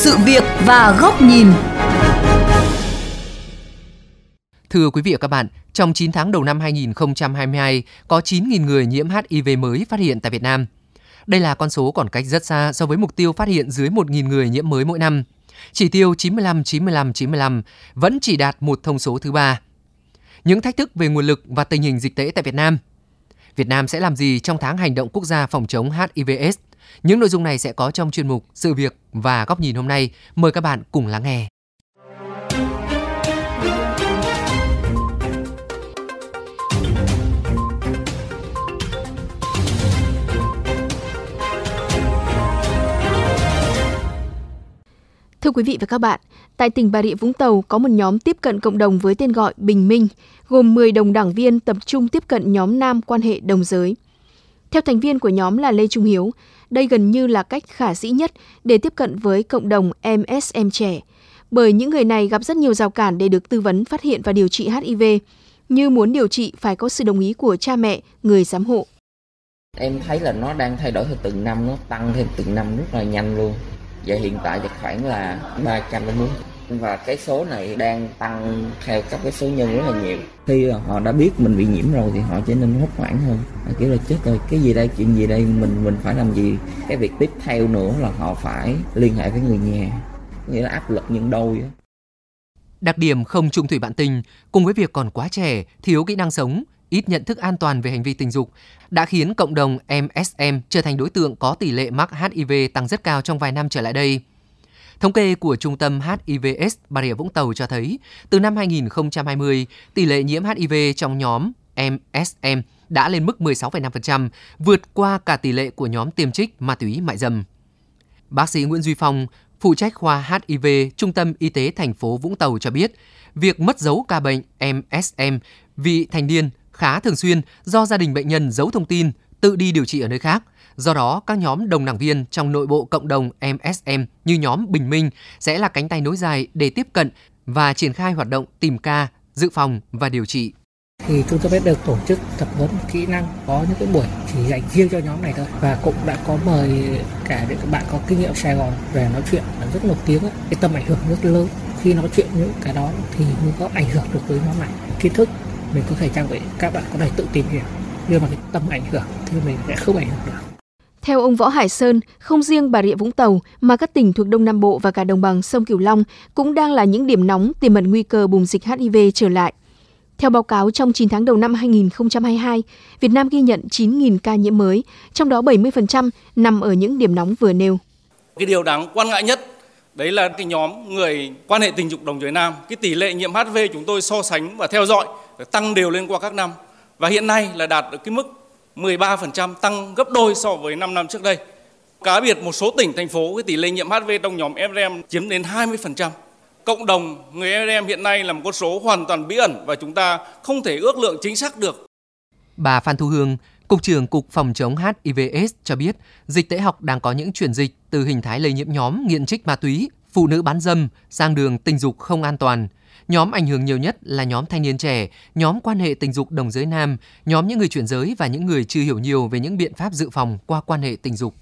sự việc và góc nhìn. Thưa quý vị và các bạn, trong 9 tháng đầu năm 2022, có 9.000 người nhiễm HIV mới phát hiện tại Việt Nam. Đây là con số còn cách rất xa so với mục tiêu phát hiện dưới 1.000 người nhiễm mới mỗi năm. Chỉ tiêu 95-95-95 vẫn chỉ đạt một thông số thứ ba. Những thách thức về nguồn lực và tình hình dịch tễ tại Việt Nam. Việt Nam sẽ làm gì trong tháng hành động quốc gia phòng chống HIV/AIDS? Những nội dung này sẽ có trong chuyên mục Sự việc và góc nhìn hôm nay. Mời các bạn cùng lắng nghe. Thưa quý vị và các bạn, tại tỉnh Bà Rịa Vũng Tàu có một nhóm tiếp cận cộng đồng với tên gọi Bình Minh, gồm 10 đồng đảng viên tập trung tiếp cận nhóm nam quan hệ đồng giới. Theo thành viên của nhóm là Lê Trung Hiếu, đây gần như là cách khả dĩ nhất để tiếp cận với cộng đồng MSM trẻ, bởi những người này gặp rất nhiều rào cản để được tư vấn phát hiện và điều trị HIV, như muốn điều trị phải có sự đồng ý của cha mẹ, người giám hộ. Em thấy là nó đang thay đổi theo từng năm, nó tăng thêm từng năm rất là nhanh luôn. Và hiện tại thì khoảng là 300 đến 400 và cái số này đang tăng theo các cái số nhân rất là nhiều. Khi họ đã biết mình bị nhiễm rồi thì họ trở nên hốt hoảng hơn kiểu là chết rồi cái gì đây chuyện gì đây mình mình phải làm gì? Cái việc tiếp theo nữa là họ phải liên hệ với người nhà nghĩa là áp lực nhân đôi đó. Đặc điểm không trung thủy bạn tình cùng với việc còn quá trẻ, thiếu kỹ năng sống, ít nhận thức an toàn về hành vi tình dục đã khiến cộng đồng MSM trở thành đối tượng có tỷ lệ mắc HIV tăng rất cao trong vài năm trở lại đây. Thống kê của Trung tâm HIVS Bà Rịa Vũng Tàu cho thấy, từ năm 2020, tỷ lệ nhiễm HIV trong nhóm MSM đã lên mức 16,5%, vượt qua cả tỷ lệ của nhóm tiêm trích ma túy mại dâm. Bác sĩ Nguyễn Duy Phong, phụ trách khoa HIV Trung tâm Y tế thành phố Vũng Tàu cho biết, việc mất dấu ca bệnh MSM vị thành niên khá thường xuyên do gia đình bệnh nhân giấu thông tin, tự đi điều trị ở nơi khác – Do đó, các nhóm đồng đảng viên trong nội bộ cộng đồng MSM như nhóm Bình Minh sẽ là cánh tay nối dài để tiếp cận và triển khai hoạt động tìm ca, dự phòng và điều trị. Thì trung tâm được tổ chức tập huấn kỹ năng, có những cái buổi chỉ dành riêng cho nhóm này thôi và cũng đã có mời cả những các bạn có kinh nghiệm Sài Gòn về nói chuyện rất nổi tiếng ấy. cái tâm ảnh hưởng rất lớn khi nói chuyện những cái đó thì mới có ảnh hưởng được với nhóm này kiến thức mình có thể trang bị các bạn có thể tự tìm hiểu nhưng mà cái tầm ảnh hưởng thì mình sẽ không ảnh hưởng được theo ông Võ Hải Sơn, không riêng Bà Rịa Vũng Tàu mà các tỉnh thuộc Đông Nam Bộ và cả đồng bằng sông Cửu Long cũng đang là những điểm nóng tiềm ẩn nguy cơ bùng dịch HIV trở lại. Theo báo cáo trong 9 tháng đầu năm 2022, Việt Nam ghi nhận 9.000 ca nhiễm mới, trong đó 70% nằm ở những điểm nóng vừa nêu. Cái điều đáng quan ngại nhất đấy là cái nhóm người quan hệ tình dục đồng giới nam, cái tỷ lệ nhiễm HIV chúng tôi so sánh và theo dõi tăng đều lên qua các năm và hiện nay là đạt được cái mức 13% tăng gấp đôi so với 5 năm trước đây. Cá biệt một số tỉnh, thành phố cái tỷ lệ nhiễm HIV trong nhóm FRM chiếm đến 20%. Cộng đồng người FRM hiện nay là một con số hoàn toàn bí ẩn và chúng ta không thể ước lượng chính xác được. Bà Phan Thu Hương, Cục trưởng Cục Phòng chống HIVS cho biết, dịch tễ học đang có những chuyển dịch từ hình thái lây nhiễm nhóm nghiện trích ma túy, phụ nữ bán dâm sang đường tình dục không an toàn – Nhóm ảnh hưởng nhiều nhất là nhóm thanh niên trẻ, nhóm quan hệ tình dục đồng giới nam, nhóm những người chuyển giới và những người chưa hiểu nhiều về những biện pháp dự phòng qua quan hệ tình dục.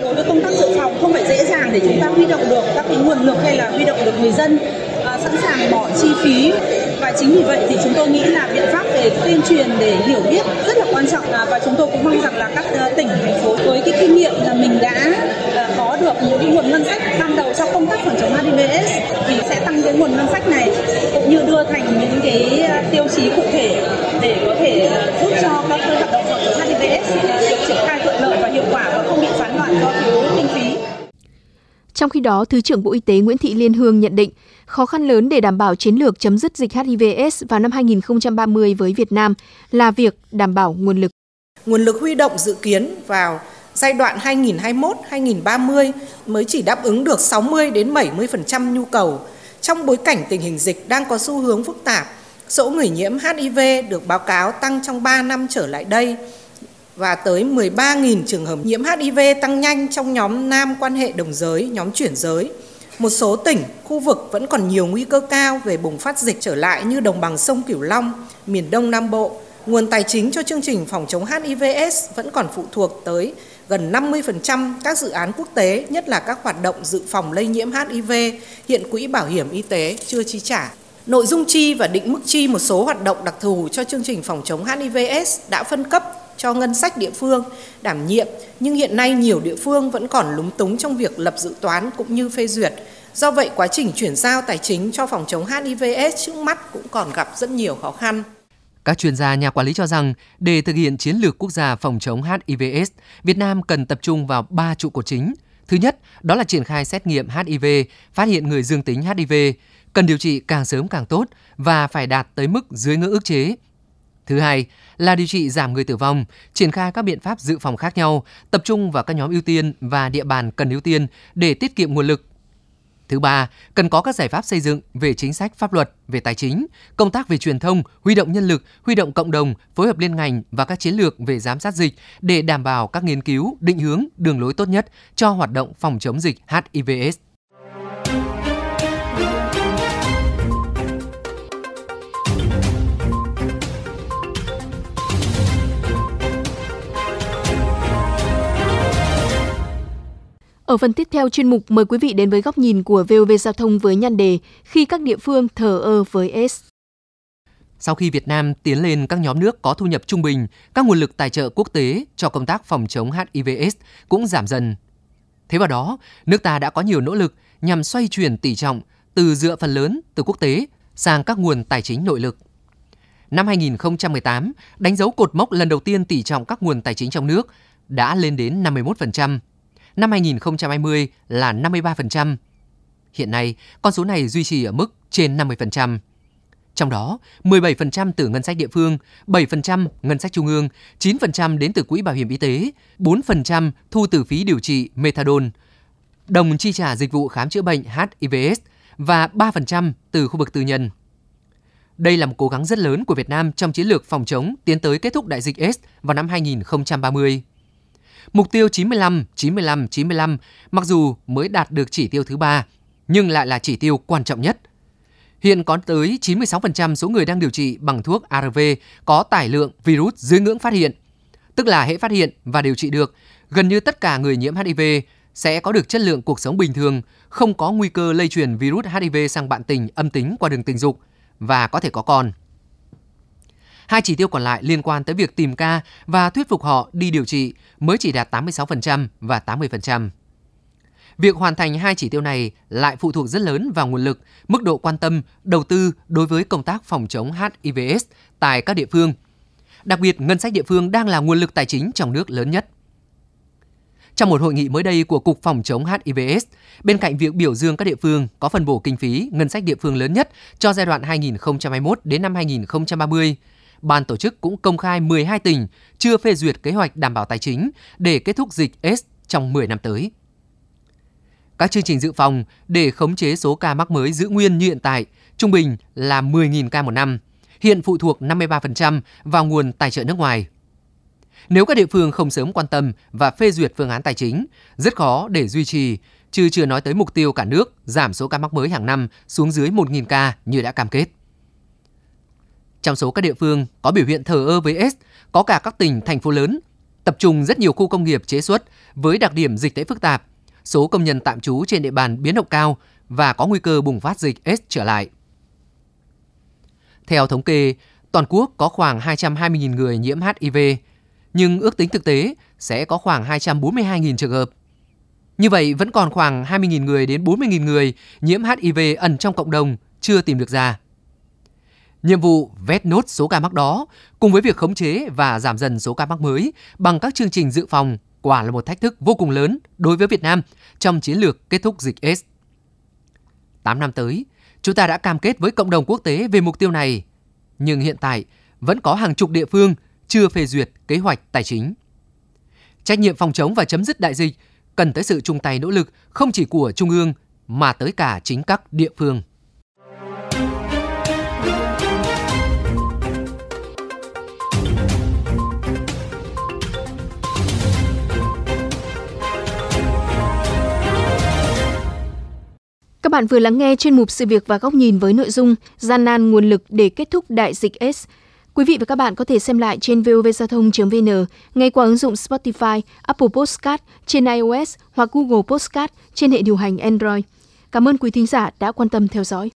Đối với công tác dự phòng không phải dễ dàng để chúng ta huy động được các cái nguồn lực hay là huy động được người dân à, sẵn sàng bỏ chi phí và chính vì vậy thì chúng tôi nghĩ là biện pháp về tuyên truyền để hiểu biết rất là quan trọng à, và chúng tôi cũng mong rằng là các ờ, tỉnh thành phố với cái kinh nghiệm là mình đã ờ, có được những nguồn ngân sách ban đầu trong công tác phòng chống HIVS thì sẽ tăng cái nguồn ngân sách này cũng như đưa thành những cái ờ, tiêu chí cụ thể để có thể giúp cho các hoạt động phòng chống HIVS được triển khai thuận lợi và hiệu quả và không bị phán đoạn do thiếu kinh phí. Trong khi đó, Thứ trưởng Bộ Y tế Nguyễn Thị Liên Hương nhận định, khó khăn lớn để đảm bảo chiến lược chấm dứt dịch HIV/AIDS vào năm 2030 với Việt Nam là việc đảm bảo nguồn lực. Nguồn lực huy động dự kiến vào giai đoạn 2021-2030 mới chỉ đáp ứng được 60 đến 70% nhu cầu. Trong bối cảnh tình hình dịch đang có xu hướng phức tạp, số người nhiễm HIV được báo cáo tăng trong 3 năm trở lại đây và tới 13.000 trường hợp nhiễm HIV tăng nhanh trong nhóm nam quan hệ đồng giới, nhóm chuyển giới. Một số tỉnh, khu vực vẫn còn nhiều nguy cơ cao về bùng phát dịch trở lại như đồng bằng sông Cửu Long, miền Đông Nam Bộ, Nguồn tài chính cho chương trình phòng chống HIVS vẫn còn phụ thuộc tới gần 50% các dự án quốc tế, nhất là các hoạt động dự phòng lây nhiễm HIV, hiện Quỹ Bảo hiểm Y tế chưa chi trả. Nội dung chi và định mức chi một số hoạt động đặc thù cho chương trình phòng chống HIVS đã phân cấp cho ngân sách địa phương đảm nhiệm, nhưng hiện nay nhiều địa phương vẫn còn lúng túng trong việc lập dự toán cũng như phê duyệt. Do vậy, quá trình chuyển giao tài chính cho phòng chống HIVS trước mắt cũng còn gặp rất nhiều khó khăn. Các chuyên gia nhà quản lý cho rằng để thực hiện chiến lược quốc gia phòng chống HIVS, Việt Nam cần tập trung vào ba trụ cột chính. Thứ nhất, đó là triển khai xét nghiệm HIV, phát hiện người dương tính HIV, cần điều trị càng sớm càng tốt và phải đạt tới mức dưới ngưỡng ức chế. Thứ hai là điều trị giảm người tử vong, triển khai các biện pháp dự phòng khác nhau, tập trung vào các nhóm ưu tiên và địa bàn cần ưu tiên để tiết kiệm nguồn lực Thứ ba, cần có các giải pháp xây dựng về chính sách pháp luật, về tài chính, công tác về truyền thông, huy động nhân lực, huy động cộng đồng, phối hợp liên ngành và các chiến lược về giám sát dịch để đảm bảo các nghiên cứu, định hướng, đường lối tốt nhất cho hoạt động phòng chống dịch HIVS. Ở phần tiếp theo chuyên mục mời quý vị đến với góc nhìn của VOV Giao thông với nhan đề khi các địa phương thờ ơ với S. Sau khi Việt Nam tiến lên các nhóm nước có thu nhập trung bình, các nguồn lực tài trợ quốc tế cho công tác phòng chống HIVS cũng giảm dần. Thế vào đó, nước ta đã có nhiều nỗ lực nhằm xoay chuyển tỷ trọng từ dựa phần lớn từ quốc tế sang các nguồn tài chính nội lực. Năm 2018, đánh dấu cột mốc lần đầu tiên tỷ trọng các nguồn tài chính trong nước đã lên đến 51%, năm 2020 là 53%. Hiện nay, con số này duy trì ở mức trên 50%. Trong đó, 17% từ ngân sách địa phương, 7% ngân sách trung ương, 9% đến từ quỹ bảo hiểm y tế, 4% thu từ phí điều trị methadone, đồng chi trả dịch vụ khám chữa bệnh HIVS và 3% từ khu vực tư nhân. Đây là một cố gắng rất lớn của Việt Nam trong chiến lược phòng chống tiến tới kết thúc đại dịch S vào năm 2030. Mục tiêu 95, 95, 95 mặc dù mới đạt được chỉ tiêu thứ ba, nhưng lại là chỉ tiêu quan trọng nhất. Hiện có tới 96% số người đang điều trị bằng thuốc ARV có tải lượng virus dưới ngưỡng phát hiện. Tức là hệ phát hiện và điều trị được, gần như tất cả người nhiễm HIV sẽ có được chất lượng cuộc sống bình thường, không có nguy cơ lây truyền virus HIV sang bạn tình âm tính qua đường tình dục và có thể có con. Hai chỉ tiêu còn lại liên quan tới việc tìm ca và thuyết phục họ đi điều trị mới chỉ đạt 86% và 80%. Việc hoàn thành hai chỉ tiêu này lại phụ thuộc rất lớn vào nguồn lực, mức độ quan tâm, đầu tư đối với công tác phòng chống HIVS tại các địa phương. Đặc biệt, ngân sách địa phương đang là nguồn lực tài chính trong nước lớn nhất. Trong một hội nghị mới đây của Cục Phòng chống HIVS, bên cạnh việc biểu dương các địa phương có phân bổ kinh phí ngân sách địa phương lớn nhất cho giai đoạn 2021 đến năm 2030, ban tổ chức cũng công khai 12 tỉnh chưa phê duyệt kế hoạch đảm bảo tài chính để kết thúc dịch S trong 10 năm tới. Các chương trình dự phòng để khống chế số ca mắc mới giữ nguyên như hiện tại, trung bình là 10.000 ca một năm, hiện phụ thuộc 53% vào nguồn tài trợ nước ngoài. Nếu các địa phương không sớm quan tâm và phê duyệt phương án tài chính, rất khó để duy trì, chứ chưa nói tới mục tiêu cả nước giảm số ca mắc mới hàng năm xuống dưới 1.000 ca như đã cam kết. Trong số các địa phương có biểu hiện thờ ơ với S, có cả các tỉnh, thành phố lớn, tập trung rất nhiều khu công nghiệp chế xuất với đặc điểm dịch tễ phức tạp, số công nhân tạm trú trên địa bàn biến động cao và có nguy cơ bùng phát dịch S trở lại. Theo thống kê, toàn quốc có khoảng 220.000 người nhiễm HIV, nhưng ước tính thực tế sẽ có khoảng 242.000 trường hợp. Như vậy, vẫn còn khoảng 20.000 người đến 40.000 người nhiễm HIV ẩn trong cộng đồng chưa tìm được ra. Nhiệm vụ vét nốt số ca mắc đó cùng với việc khống chế và giảm dần số ca mắc mới bằng các chương trình dự phòng quả là một thách thức vô cùng lớn đối với Việt Nam trong chiến lược kết thúc dịch AIDS. 8 năm tới, chúng ta đã cam kết với cộng đồng quốc tế về mục tiêu này, nhưng hiện tại vẫn có hàng chục địa phương chưa phê duyệt kế hoạch tài chính. Trách nhiệm phòng chống và chấm dứt đại dịch cần tới sự chung tay nỗ lực không chỉ của Trung ương mà tới cả chính các địa phương. Các bạn vừa lắng nghe chuyên mục sự việc và góc nhìn với nội dung gian nan nguồn lực để kết thúc đại dịch S. Quý vị và các bạn có thể xem lại trên vovgiao thông.vn, ngay qua ứng dụng Spotify, Apple Podcast trên iOS hoặc Google Podcast trên hệ điều hành Android. Cảm ơn quý thính giả đã quan tâm theo dõi.